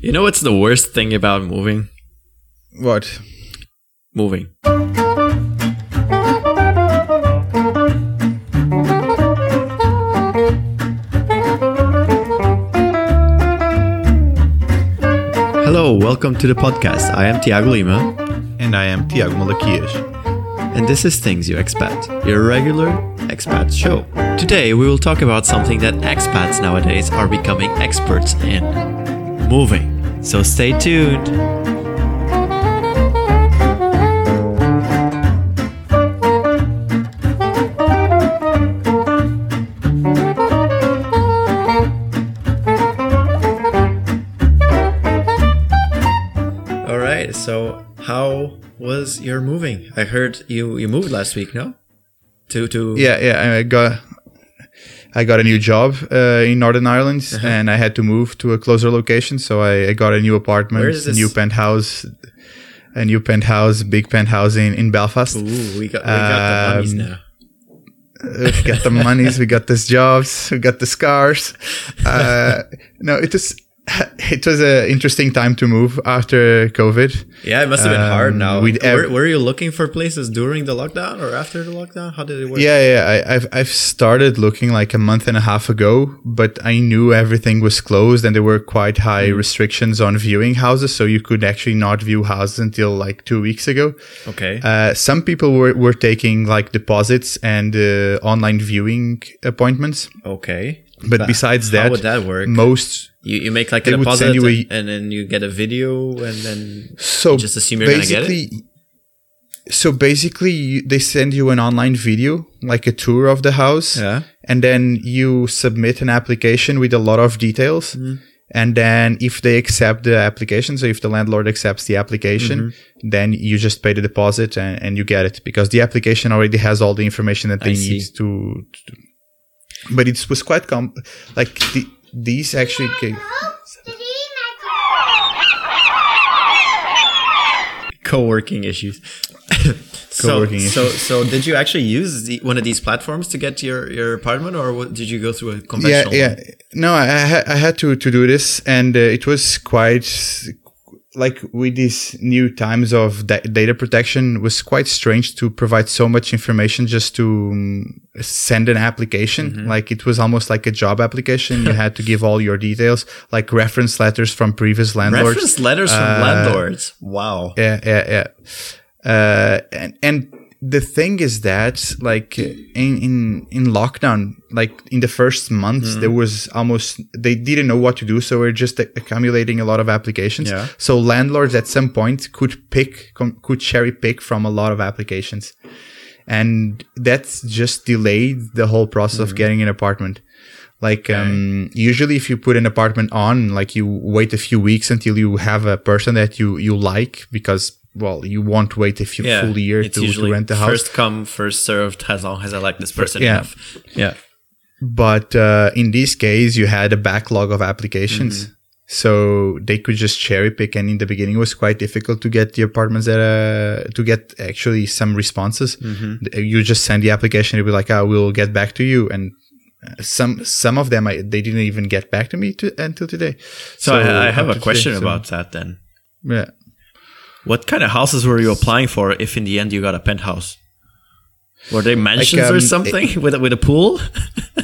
You know what's the worst thing about moving? What? Moving. Hello, welcome to the podcast. I am Tiago Lima, And I am Tiago Malaquias. and this is Things You Expat, your regular expat show. Today, we will talk about something that expats nowadays are becoming experts in moving. So stay tuned. All right. So, how was your moving? I heard you you moved last week, no? To to Yeah, yeah. I got I got a new job uh, in Northern Ireland, Uh-huh. and I had to move to a closer location. So I, I got a new apartment, is a new penthouse, a new penthouse, big penthouse in in Belfast. Ooh, we got we got the monies Um, now. Uh, we got the monies, we got these jobs, we got the scars. Uh, no, it was it was an interesting time to move after COVID. Yeah, it must have been hard um, now. we'd were, were you looking for places during the lockdown or after the lockdown? How did it work? Yeah, yeah. I, I've I've started looking like a month and a half ago, but I knew everything was closed and there were quite high Mm. restrictions on viewing houses, so you could actually not view houses until like two weeks ago. Okay. Uh, some people were, were taking like deposits and uh, online viewing appointments, okay. but, besides How that, would that work? most You, you make like a deposit and, a- and then you get a video and then so just assume you're gonna get it. basically, so basically, you, they send you an online video, like a tour of the house. Yeah. and then you submit an application with a lot of details Mm-hmm. and then if they accept the application so if the landlord accepts the application Mm-hmm. then you just pay the deposit and, and you get it because the application already has all the information that they see. need to, to but it was quite com like the, these actually ca- Co-working issues. so, Co-working so, issues. so did you actually use the, one of these platforms to get to your, your apartment or what, did you go through a yeah conventional yeah one? no i, I, I had to, to do this and uh, it was quite like with these new times of da- data protection was quite strange to provide so much information just to um, send an application Mm-hmm. like it was almost like a job application you had to give all your details like reference letters from previous landlords Reference letters from Uh, landlords. Wow. yeah yeah yeah uh and and the thing is that like in in in lockdown like in the first months Mm-hmm. there was almost they didn't know what to do so we're just accumulating a lot of applications Yeah. so landlords at some point could pick com- could cherry pick from a lot of applications and that's just delayed the whole process Mm-hmm. of getting an apartment like um usually if you put an apartment on like you wait a few weeks until you have a person that you you like because well you won't wait a few Yeah. full year to, to rent the house First come, first served as long as I like this person Yeah. enough. Yeah. but uh, in this case you had a backlog of applications Mm-hmm. so they could just cherry pick and in the beginning it was quite difficult to get the apartments that uh, to get actually some responses Mm-hmm. you just send the application it'll be like oh we'll get back to you and uh, some some of them I, they didn't even get back to me to, until today So, I, I have a to question today, so- about that then. yeah What kind of houses were you applying for if in the end you got a penthouse? Were they mansions or um, something with a, with a pool?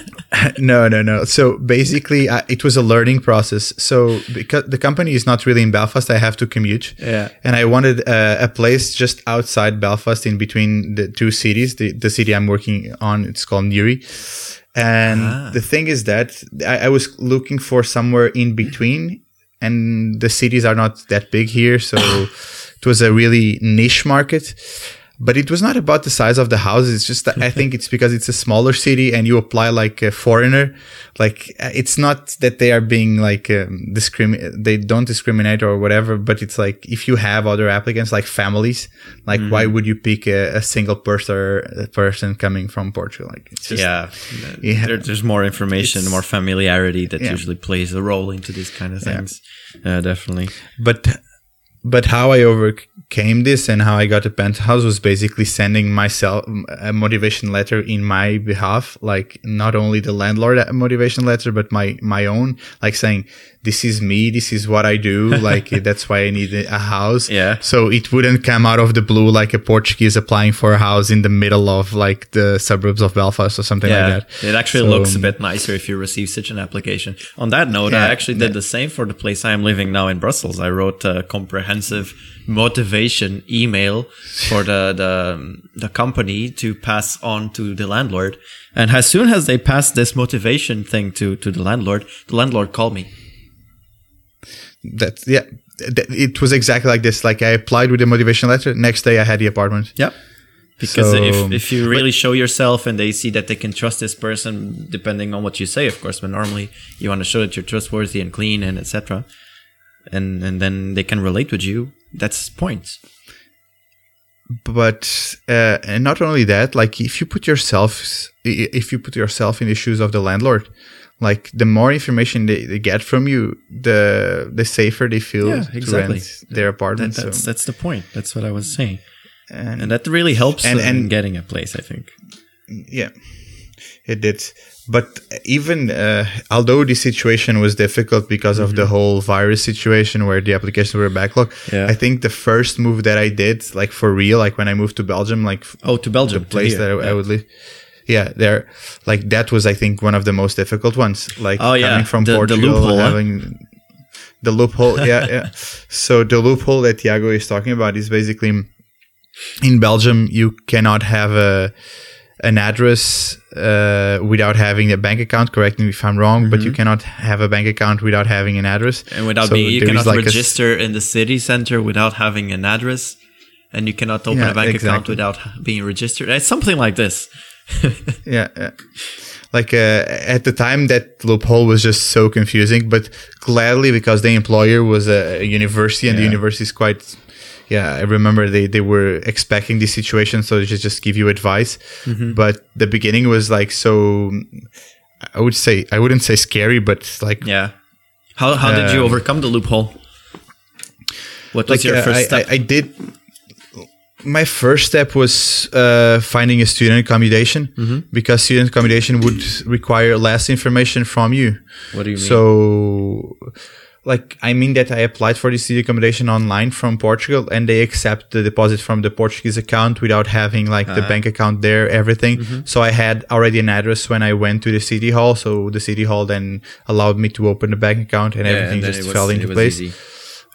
no, no, no. So basically, uh, it was a learning process. So because the company is not really in Belfast, I have to commute. Yeah. And I wanted uh, a place just outside Belfast, in between the two cities. The the city I'm working on, it's called Newry. And Ah. the thing is that I, I was looking for somewhere in between, and the cities are not that big here, so it was a really niche market. But it was not about the size of the houses. It's just that I think it's because it's a smaller city and you apply like a foreigner. Like uh, it's not that they are being like um, discrimin. They don't discriminate or whatever. But it's like if you have other applicants like families, like why would you pick a, a single person person coming from Portugal? Like it's just yeah. Yeah. There, there's more information, more familiarity that Yeah. usually plays a role into these kind of things. Yeah, definitely. but but how I overcame this and how I got a penthouse was basically sending myself a motivation letter in my behalf, like not only the landlord motivation letter, but my my own, like saying this is me, this is what I do, like that's why I need a house. Yeah. So it wouldn't come out of the blue like a Portuguese applying for a house in the middle of like the suburbs of Belfast or something yeah, like that. it actually So, looks a bit nicer if you receive such an application. On that note, I actually did the same for the place I am living now in Brussels. I wrote a comprehensive motivation email for the the, the company to pass on to the landlord. And as soon as they passed this motivation thing to to the landlord, the landlord called me. that yeah it was exactly like this like i applied with the motivation letter next day i had the apartment Yep. Because So- if, if you really show yourself and they see that they can trust this person, depending on what you say, of course, but normally you want to show that you're trustworthy and clean and etc. And and then they can relate with you. That's points. but uh, and not only that like if you put yourself if you put yourself in the shoes of the landlord like the more information they, they get from you the the safer they feel Yeah, to rent their That, apartment that's so, that's the point. That's what I was saying, and, and that really helps And- in and- getting a place. I think. yeah it did but even uh, although the situation was difficult because of the whole virus situation where the applications were backlogged Yeah. i think the first move that i did like for real like when i moved to belgium like Oh, to Belgium, the place that I, here. I would live. Yeah, there, like that was, I think, one of the most difficult ones. Like Oh, yeah. coming from The- the Portugal, loophole, huh? having the loophole. yeah, yeah. So the loophole that Tiago is talking about is basically in Belgium you cannot have a an address uh, without having a bank account. Correct me if I'm wrong, but you cannot have a bank account without having an address. Mm-hmm. And without So being, you cannot like s- register in the city center without having an address, and you cannot open Yeah, a bank account without being registered. It's something like this. yeah, yeah. like uh, at the time that loophole was just so confusing but gladly because the employer was a, a university and the university is quite yeah i remember they, they were expecting this situation so they just, just give you advice Mm-hmm. but the beginning was like so i would say i wouldn't say scary but like Yeah. How how did you Um, overcome the loophole? What was like your uh, first I, step? I, I did my first step was uh, finding a student accommodation Mm-hmm. because student accommodation would require less information from you what do you mean? so like i mean that i applied for the student accommodation online from portugal and they accept the deposit from the portuguese account without having like the Uh-huh. bank account there everything Mm-hmm. so i had already an address when i went to the city hall so the city hall then allowed me to open the bank account and Yeah, everything then just was- fell into place easy.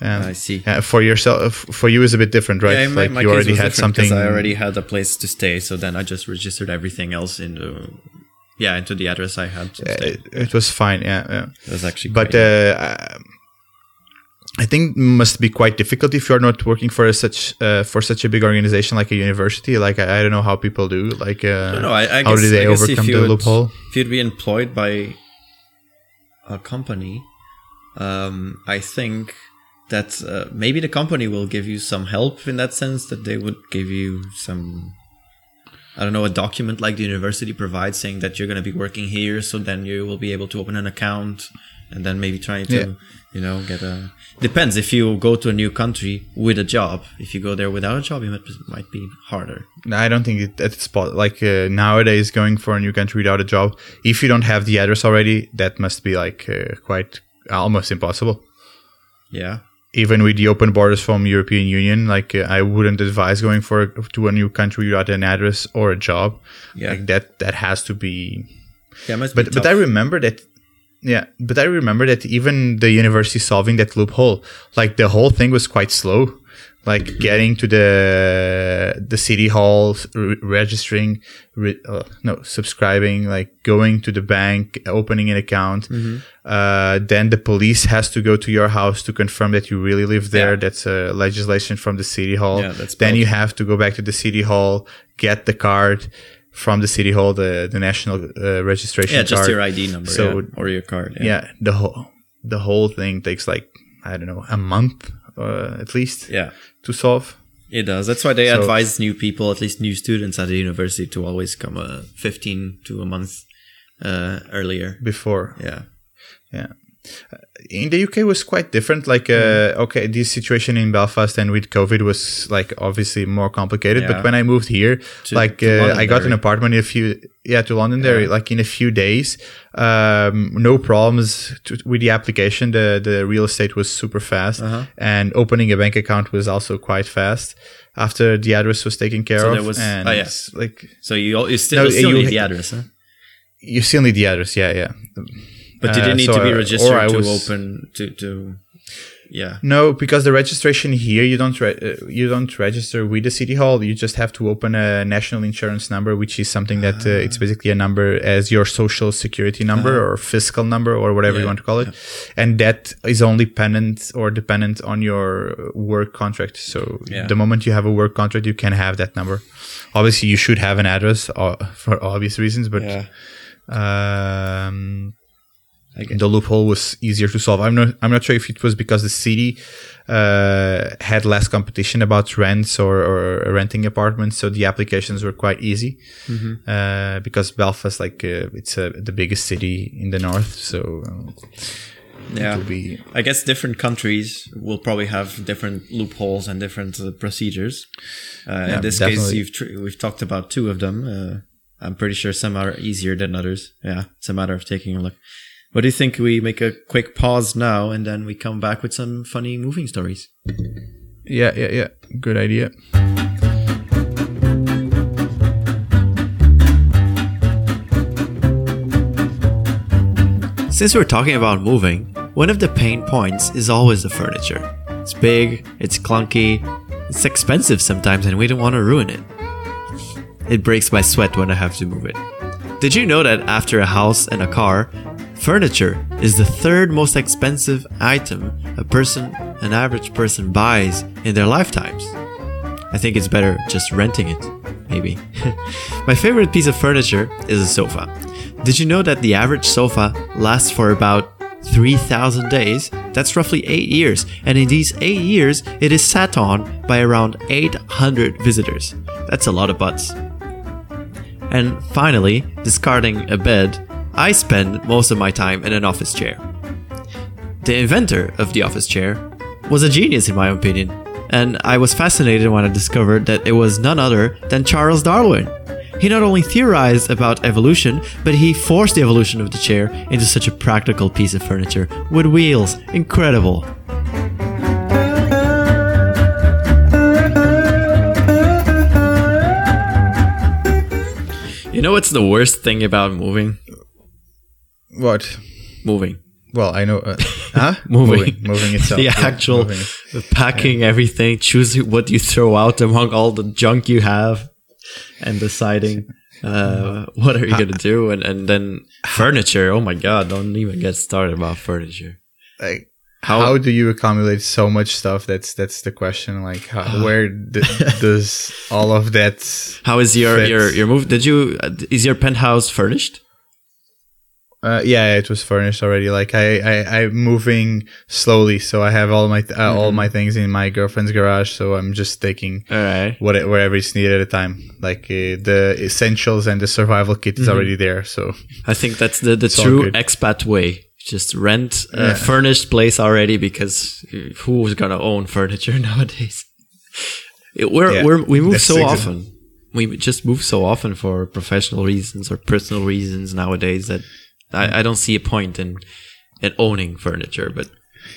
Um, I see. yeah, for yourself, for you is a bit different, right? Yeah, my, like my you case already was had something. I already had a place to stay, so then I just registered everything else into yeah into the address I had stay. it, it was fine, yeah, yeah. It was actually But quite uh, I think it must be quite difficult if you're not working for a such uh, for such a big organization like a university. Like I, I don't know how people do. Like uh, No, I, I how guess, did they overcome the would- loophole? If you'd be employed by a company, um, I think that uh, maybe the company will give you some help in that sense. That they would give you some, I don't know, a document like the university provides saying that you're going to be working here. So then you will be able to open an account and then maybe trying to, Yeah. you know, get a. Depends if you go to a new country with a job. If you go there without a job, it might, might be harder. I don't think it, it's spot like uh, nowadays going for a new country without a job. If you don't have the address already, that must be like uh, quite almost impossible. Yeah. even with the open borders from European Union, like uh, I wouldn't advise going for to a new country without an address or a job. Yeah. Like that that has to be. Yeah, it must be But but I remember that. Yeah, but I remember that even the university solving that loophole, like the whole thing was quite slow. Like getting to the the city hall, re- registering, re- uh, no, subscribing, like going to the bank, opening an account. Mm-hmm. Uh, then the police has to go to your house to confirm that you really live there. Yeah. That's a legislation from the city hall. Yeah, that's then you have to go back to the city hall, get the card from the city hall, the the national uh, registration yeah, just card. your ID number So yeah, or your card. Yeah. yeah. the whole the whole thing takes like I don't know a month uh, at least yeah, to solve. it does. That's why they So- advise new people, at least new students at the university, to always come uh, 15 to a month uh, earlier. Before, Yeah, yeah, in the UK was quite different. Like, uh, okay, this situation in Belfast and with COVID was like obviously more complicated. Yeah. But when I moved here, To- like, to uh, I got an apartment in a few, yeah, to London. Londonderry, like in a few days. Um, no problems to, with the application. The the real estate was super fast, Uh-huh. and opening a bank account was also quite fast. After the address was taken care So of, there was- and oh, yeah. like So you you still, No, still you- need the address, huh? you still need the address. Yeah, yeah. But did Uh, you need so to be registered I to was- open to to? Yeah. No, because the registration here you don't re- uh, you don't register with the city hall. You just have to open a national insurance number, which is something that uh, Ah. it's basically a number as your social security number or fiscal number or whatever Yeah, you want to call it, and that is only dependent or dependent on your work contract. So Yeah. the moment you have a work contract, you can have that number. Obviously, you should have an address uh, for obvious reasons, but Yeah. um, Get- the loophole was easier to solve. I'm not I'm not sure if it was because the city uh, had less competition about rents or, or renting apartments, so the applications were quite easy. Uh, because Belfast, like uh, it's uh, the biggest city in the north, so uh, Yeah. be I guess different countries will probably have different loopholes and different uh, procedures. Uh, Yeah, in this case, definitely. you've tr- we've talked about two of them. Uh, I'm pretty sure some are easier than others. Yeah, it's a matter of taking a look. What do you think? We make a quick pause now, and then we come back with some funny moving stories. yeah yeah yeah good idea. Since we're talking about moving, one of the pain points is always the furniture. It's big, it's clunky, it's expensive sometimes, and we don't want to ruin it. It breaks my sweat when I have to move it. Did you know that after a house and a car, furniture is the third most expensive item a person, an average person, buys in their lifetimes? I think it's better just renting it, maybe. My favorite piece of furniture is a sofa. Did you know that the average sofa lasts for about 3,000 days? That's roughly 8 years, and in these 8 years, it is sat on by around 800 visitors. That's a lot of butts. And finally, discarding a bed, I spend most of my time in an office chair. The inventor of the office chair was a genius, in my opinion, and I was fascinated when I discovered that it was none other than Charles Darwin. He not only theorized about evolution, but he forced the evolution of the chair into such a practical piece of furniture with wheels. Incredible. You know what's the worst thing about moving? What? Moving. Well, I know. Uh, huh? Moving. moving, moving itself. the yeah, actual moving. packing everything, choosing what you throw out among all the junk you have, and deciding uh, what are you gonna do, and and then furniture. Oh my god! Don't even get started about furniture. Like, How- how, do you accumulate so much stuff? That's that's the question. Like, how, where d- does all of that? How is your fit? your your move? Did you is your penthouse furnished? Uh, yeah, it was furnished already. Like I, I, I'm moving slowly, so I have all my th- uh, all my things in my girlfriend's garage. So I'm just taking All right. what wherever it's needed at a time. Like uh, the essentials and the survival kit is already there. So I think that's the the true expat way. Just rent a Yeah. furnished place already because who's gonna own furniture nowadays? We're, Yeah, we're we move so exa- often. We just move so often for professional reasons or personal reasons nowadays that I, I don't see a point in in owning furniture. But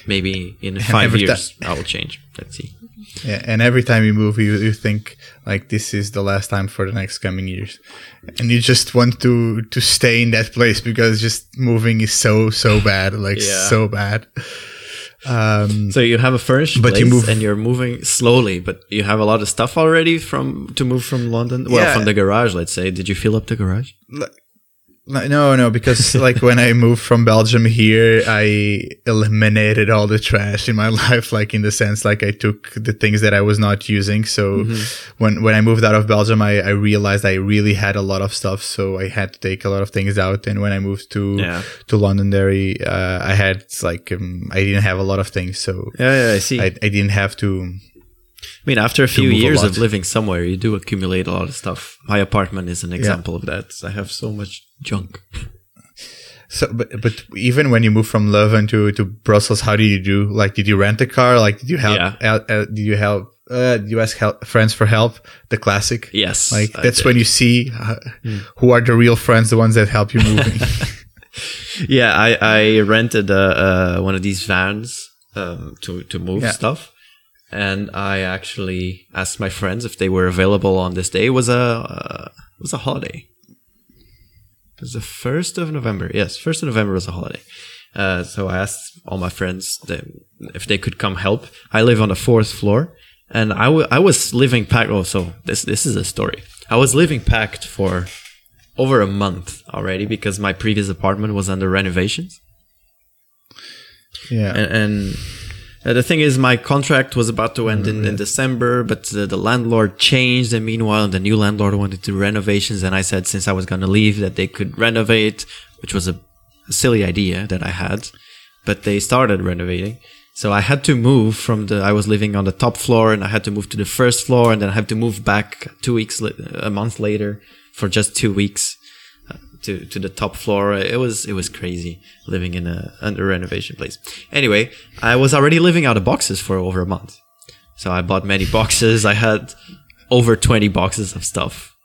maybe in five years I will change. Let's see. yeah, and every time you move, you, you think like this is the last time for the next coming years, and you just want to to stay in that place because just moving is so so bad, like Yeah. so bad. Um, So you have a furnished But place you move- and you're moving slowly, but you have a lot of stuff already from to move from London. Well, Yeah. from the garage, let's say. Did you fill up the garage? No, no, because like when I moved from Belgium here, I eliminated all the trash in my life. Like in the sense, like I took the things that I was not using. So when when I moved out of Belgium, I, I realized I really had a lot of stuff. So I had to take a lot of things out. And when I moved to Yeah. to Londonderry, uh, I had like um, I didn't have a lot of things. So Yeah, yeah, I see. I, I didn't have to. I mean, after a few move a years of living somewhere, you do accumulate a lot of stuff. My apartment is an example of that. I have so much junk. So, but, but even when you move from Leuven to, to Brussels, how do you do? Like, did you rent a car? Like, did you help? Yeah. Uh, uh, did you help? Uh, did you ask help, friends for help? The classic. Yes, Like that's when you see uh, who are the real friends, the ones that help you moving. Yeah, I, I rented uh, uh, one of these vans um, to to move Yeah. stuff, and I actually asked my friends if they were available on this day. It was a uh, it was a holiday. It was the first of November. Yes, first of November was a holiday. Uh, so I asked all my friends that if they could come help. I live on the fourth floor, and I, w- I was living packed. Oh, so this this is a story. I was living packed for over a month already because my previous apartment was under renovations. yeah. And, and uh, the thing is, my contract was about to end in, in December, but uh, the landlord changed. And meanwhile, the new landlord wanted to do renovations. And I said, since I was going to leave, that they could renovate, which was a, a silly idea that I had. But they started renovating. So I had to move from the, I was living on the top floor and I had to move to the first floor and then I had to move back two weeks, a month later for just two weeks to, to the top floor. It was, it was crazy living in a under renovation place. Anyway, I was already living out of boxes for over a month. So I bought many boxes. I had over 20 boxes of stuff.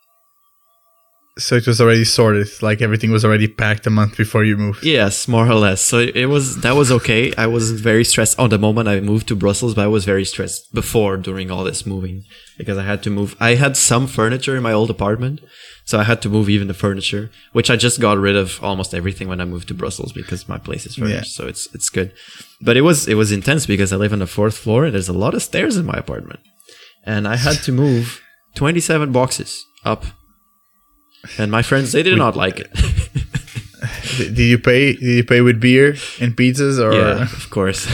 So it was already sorted. Like everything was already packed a month before you moved. Yes, more or less. So it was that was okay. I was very stressed on the moment I moved to Brussels, but I was very stressed before during all this moving because I had to move. I had some furniture in my old apartment, so I had to move even the furniture, which I just got rid of almost everything when I moved to Brussels because my place is furnished, so it's it's good. But it was it was intense because I live on the fourth floor and there's a lot of stairs in my apartment, and I had to move 27 boxes up. And my friends, they did not like it. Did you pay? Did you pay with beer and pizzas or? yeah, of course.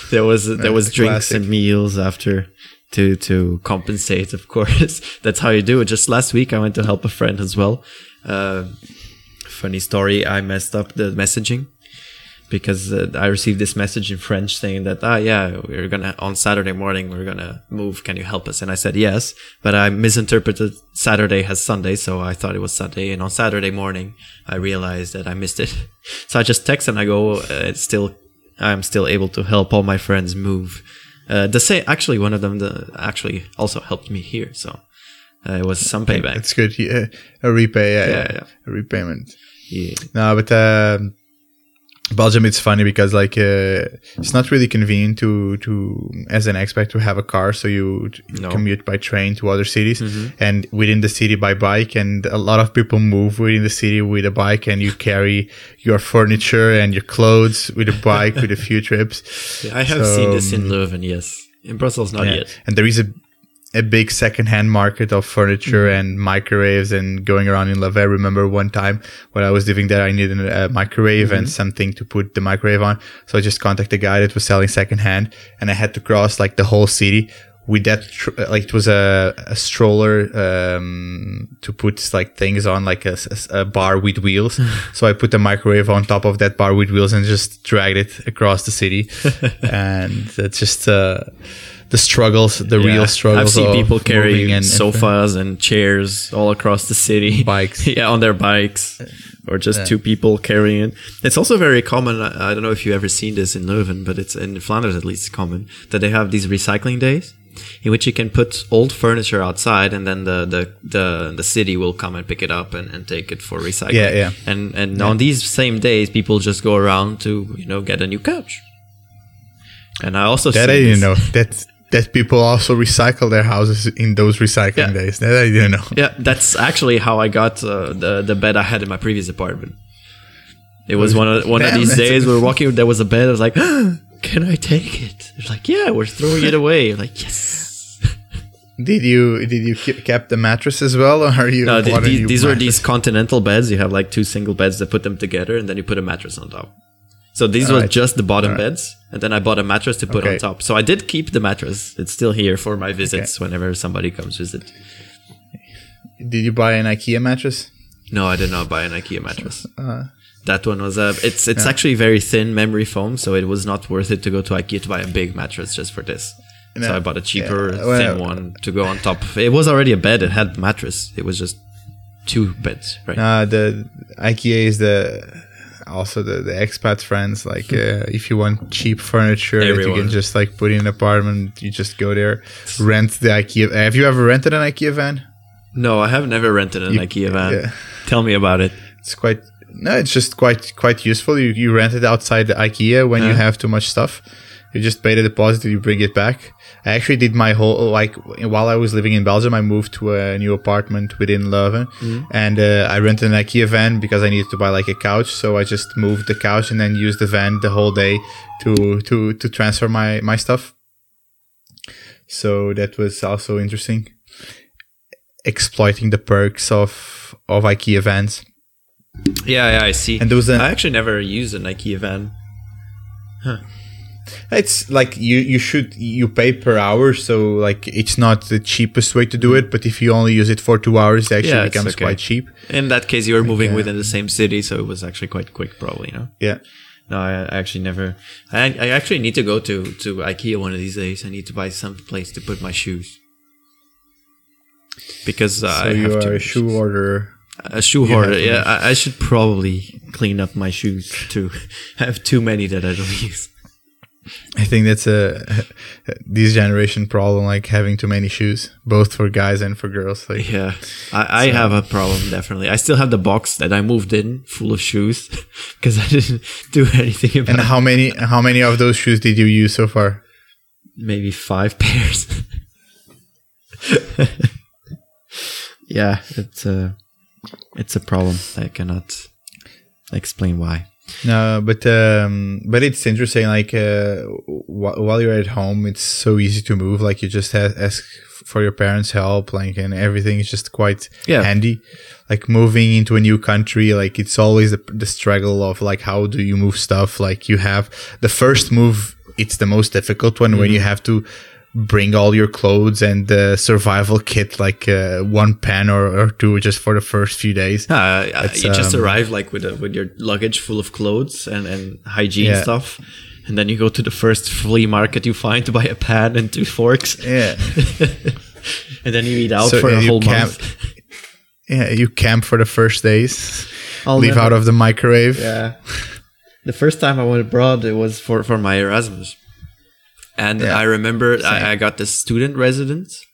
there was there was drinks classic. and meals after to to compensate. Of course, that's how you do it. Just last week, I went to help a friend as well. Uh, funny story. I messed up the messaging because uh, I received this message in French saying that ah yeah we're gonna on Saturday morning we're gonna move. Can you help us? And I said yes, but I misinterpreted Saturday as Sunday, so I thought it was Sunday. And on Saturday morning, I realized that I missed it. So I just text and I go, uh, it's still I'm still able to help all my friends move. Uh, the same actually one of them the, actually also helped me here, so uh, it was some payback. It's good. Yeah, a repay. Yeah, Yeah, yeah, yeah. a repayment. Yeah. No, but um, Belgium it's funny because like uh, it's not really convenient to to as an expat to have a car, so you No. commute by train to other cities and within the city by bike. And a lot of people move within the city with a bike, and you carry your furniture and your clothes with a bike with a few trips. I have So, seen this in Leuven, yes. In Brussels, not Yeah. yet. And there is a a big secondhand market of furniture Mm-hmm. and microwaves and going around in Leuven. I remember one time when I was living there, I needed a microwave and Mm-hmm. something to put the microwave on. So I just contacted the guy that was selling secondhand and I had to cross like the whole city with that, tr- like it was a, a stroller, um, to put like things on like a bar with wheels. so I put the microwave on top of that bar with wheels and just dragged it across the city. and it's just, uh, the struggles, the Yeah. real struggles. I've seen people carrying and, sofas and chairs all across the city. Bikes. yeah, on their bikes. Or just two people carrying it. It's also very common. I don't know if you've ever seen this in Leuven, but it's in Flanders at least common that they have these recycling days in which you can put old furniture outside and then the, the, the, the city will come and pick it up and, and take it for recycling. Yeah, yeah. And, and on these same days, people just go around to, you know, get a new couch. And I also that see I didn't know. That that people also recycle their houses in those recycling Yeah. days. That I didn't know. Yeah, that's actually how I got uh, the the bed I had in my previous apartment. It was one of one of these days we were walking. There was a bed. I was like, "Can I take it?" They're like, "Yeah, we're throwing it away." I'm like, "Yes." Did you did you keep kept the mattress as well, or are you? No, th- bought a these, these were these continental beds. You have like two single beds that put them together, and then you put a mattress on top. So these were Alright. just the bottom Alright. beds, and then I bought a mattress to put on top. So I did keep the mattress. It's still here for my visits whenever somebody comes visit. Did you buy an IKEA mattress? No, I did not buy an IKEA mattress. Uh, That one was a. It's it's actually very thin memory foam, so it was not worth it to go to IKEA to buy a big mattress just for this. So I bought a cheaper Yeah, well- thin one to go on top. It was already a bed. It had mattress. It was just two beds, right? uh, the IKEA is the also the, the expat friends. Like uh, if you want cheap furniture that you can just like put in an apartment, you just go there, rent the IKEA. Have you ever rented an IKEA van? No, I have never rented an You- IKEA van. yeah. Tell me about it. It's quite no, it's just quite quite useful. You you rent it outside the IKEA when you have too much stuff. You just pay the deposit and you bring it back. I actually did my whole like while I was living in Belgium. I moved to a new apartment within Leuven, and uh, I rented an IKEA van because I needed to buy like a couch. So I just moved the couch and then used the van the whole day to to to transfer my my stuff. So that was also interesting, exploiting the perks of of IKEA vans. Yeah, yeah, I see. And there was a, I actually never used an IKEA van. It's like you you should you pay per hour, so like it's not the cheapest way to do it. But if you only use it for two hours, it actually Yeah, becomes okay. quite cheap. In that case, you were moving yeah. within the same city, so it was actually quite quick, probably. You know. Yeah, No, I, I actually never. I, I actually need to go to to IKEA one of these days. I need to buy some place to put my shoes because uh, so I you have to are a shoe orderer. a shoe you hoarder. Yeah, I, I should probably clean up my shoes too. I have too many that I don't use. I think that's a this generation problem, like having too many shoes, both for guys and for girls. Like, Yeah, I, I have a problem definitely. I still have the box that I moved in full of shoes because I didn't do anything about. It. And how many how many of those shoes did you use so far? maybe five pairs. yeah, it's a it's a problem. I cannot explain why. No, but um, but it's interesting. Like uh, wh- while you're at home, it's so easy to move. Like you just ha- ask for your parents' help, like and everything is just quite Yeah. handy. Like moving into a new country, like it's always the, the struggle of like how do you move stuff. Like you have the first move, it's the most difficult one when you Mm-hmm. have to bring all your clothes and the survival kit, like uh, one pen or, or two, just for the first few days. Uh, It's, you just um, arrive like with a, with your luggage full of clothes and, and hygiene Yeah. stuff, and then you go to the first flea market you find to buy a pan and two forks, Yeah. and then you eat out So for a whole camp- month. Yeah, you camp for the first days. I'll leave never- out of the microwave. Yeah. The first time I went abroad, it was for, for my Erasmus. And Yeah. I remember I, I got this student residence.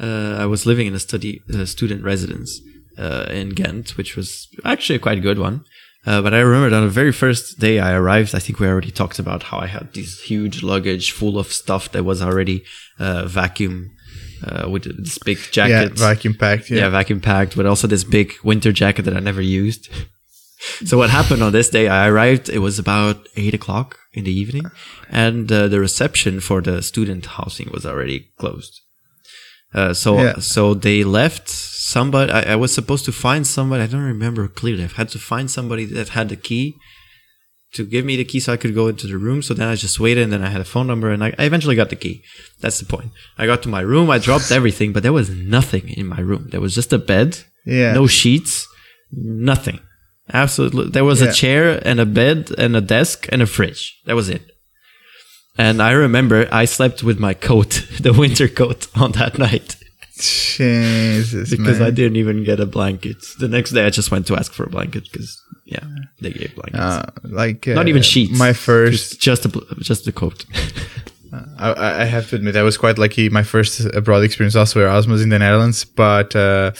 Uh, I was living in a study uh, student residence uh, in Ghent, which was actually a quite good one. Uh, but I remember on the very first day I arrived, I think we already talked about how I had this huge luggage full of stuff that was already uh, vacuum uh, with this big jacket. Yeah, vacuum packed. yeah. Yeah. vacuum packed, but also this big winter jacket that I never used. So what happened on this day? I arrived. It was about eight o'clock in the evening, and uh, the reception for the student housing was already closed. Uh, so Yeah. so they left somebody. I, I was supposed to find somebody. I don't remember clearly. I had to find somebody that had the key to give me the key so I could go into the room. So then I just waited, and then I had a phone number, and I, I eventually got the key. That's the point. I got to my room. I dropped everything, but there was nothing in my room. There was just a bed, Yeah. no sheets, nothing. Absolutely. There was Yeah. a chair and a bed and a desk and a fridge. That was it. And I remember I slept with my coat, the winter coat, on that night Jesus, because man. I didn't even get a blanket. The next day I just went to ask for a blanket because yeah, they gave blankets. Uh, like uh, Not even sheets. My first, just just a just the coat. I, I have to admit, I was quite lucky. My first abroad experience also Erasmus was in the Netherlands, but uh,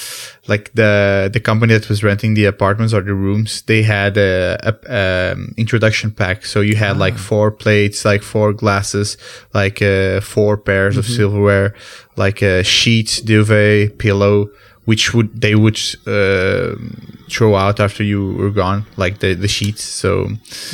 like the the company that was renting the apartments or the rooms, they had a, a um, introduction pack. So you had like four plates, like four glasses, like uh, four pairs of silverware, like a sheet, duvet, pillow, which would they would uh, throw out after you were gone, like the the sheets. So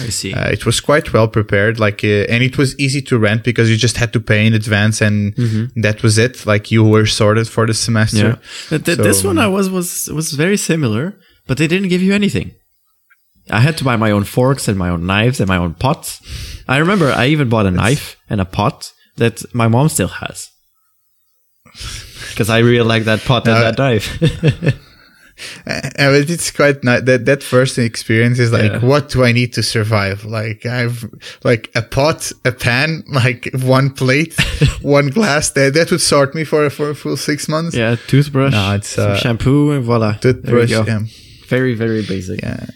I see. uh, it was quite well prepared, like, uh, and it was easy to rent because you just had to pay in advance, and that was it. Like you were sorted for the semester. yeah, Th- th- this one I was was was very similar, but they didn't give you anything. I had to buy my own forks and my own knives and my own pots. I remember I even bought a knife and a pot that my mom still has. Because I really like that pot and Uh, that knife. Uh, but it's quite nice. That that first experience is like, Yeah. what do I need to survive? Like I've like a pot, a pan, like one plate, one glass. That that would sort me for for a full six months. yeah, toothbrush, No, it's, some uh, shampoo, and voila. Toothbrush. There you go. Yeah. Very, very basic. yeah.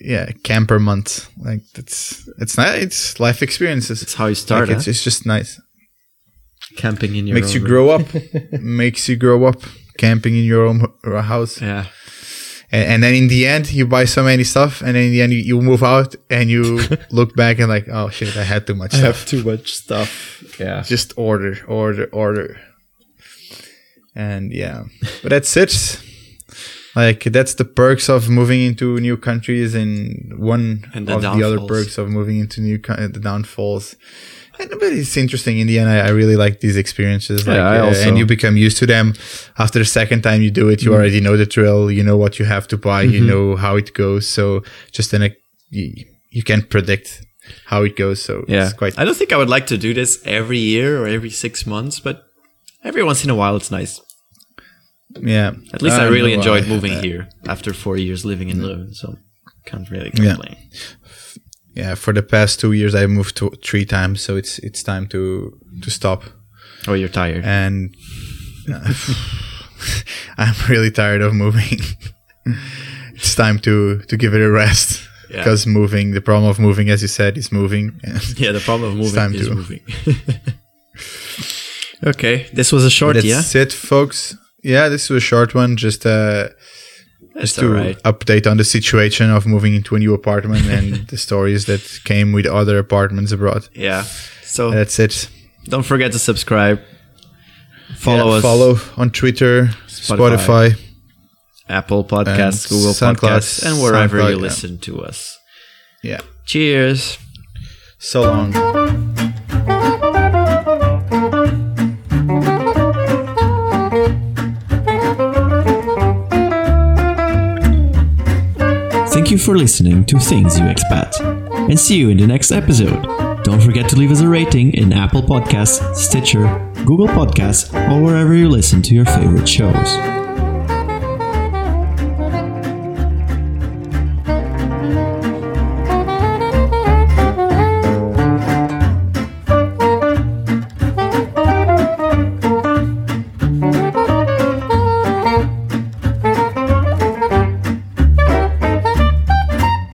yeah camper month. Like that's it's nice. It's life experiences. It's how you start. Like, it's, it's just nice. Camping in your Makes own you room. grow up. makes you grow up. Camping in your own h- uh, house. Yeah. And, and then in the end, you buy so many stuff, and then in the end, you, you move out and you look back and like, oh shit, I had too much I stuff. have too much stuff. Yeah. Just order, order, order. And yeah, but that's it. Like that's the perks of moving into new countries, and one And the of the other perks of moving into new co- uh, the downfalls. But it's interesting. In the end, I, I really like these experiences. Like, Yeah, I uh, and you become used to them. After the second time you do it, Mm. you already know the drill. You know what you have to buy. You Mm-hmm. know how it goes. So just then, a- you, you can predict how it goes. So Yeah. it's quite I don't think I would like to do this every year or every six months, but every once in a while it's nice. yeah. At least I don't really enjoyed moving here after four years living in Leuven, so can't really complain. yeah for the past two years i moved to three times so it's it's time to to stop Oh, you're tired. and uh, i'm really tired of moving it's time to to give it a rest Yeah. because moving the problem of moving as you said is moving yeah, the problem of moving is to- moving. okay, this was a short, that's yeah. it folks yeah this was a short one just uh just to alright. update on the situation of moving into a new apartment and the stories that came with other apartments abroad Yeah. So that's it don't forget to subscribe. Follow Yeah, us. follow on twitter Spotify. spotify Apple Podcasts, Google SoundCloud, Podcasts, and wherever SoundCloud, you yeah. listen to us. Yeah. Cheers. So long. You for listening to Things You Expat. And see you in the next episode. Don't forget to leave us a rating in Apple Podcasts, Stitcher, Google Podcasts, or wherever you listen to your favorite shows.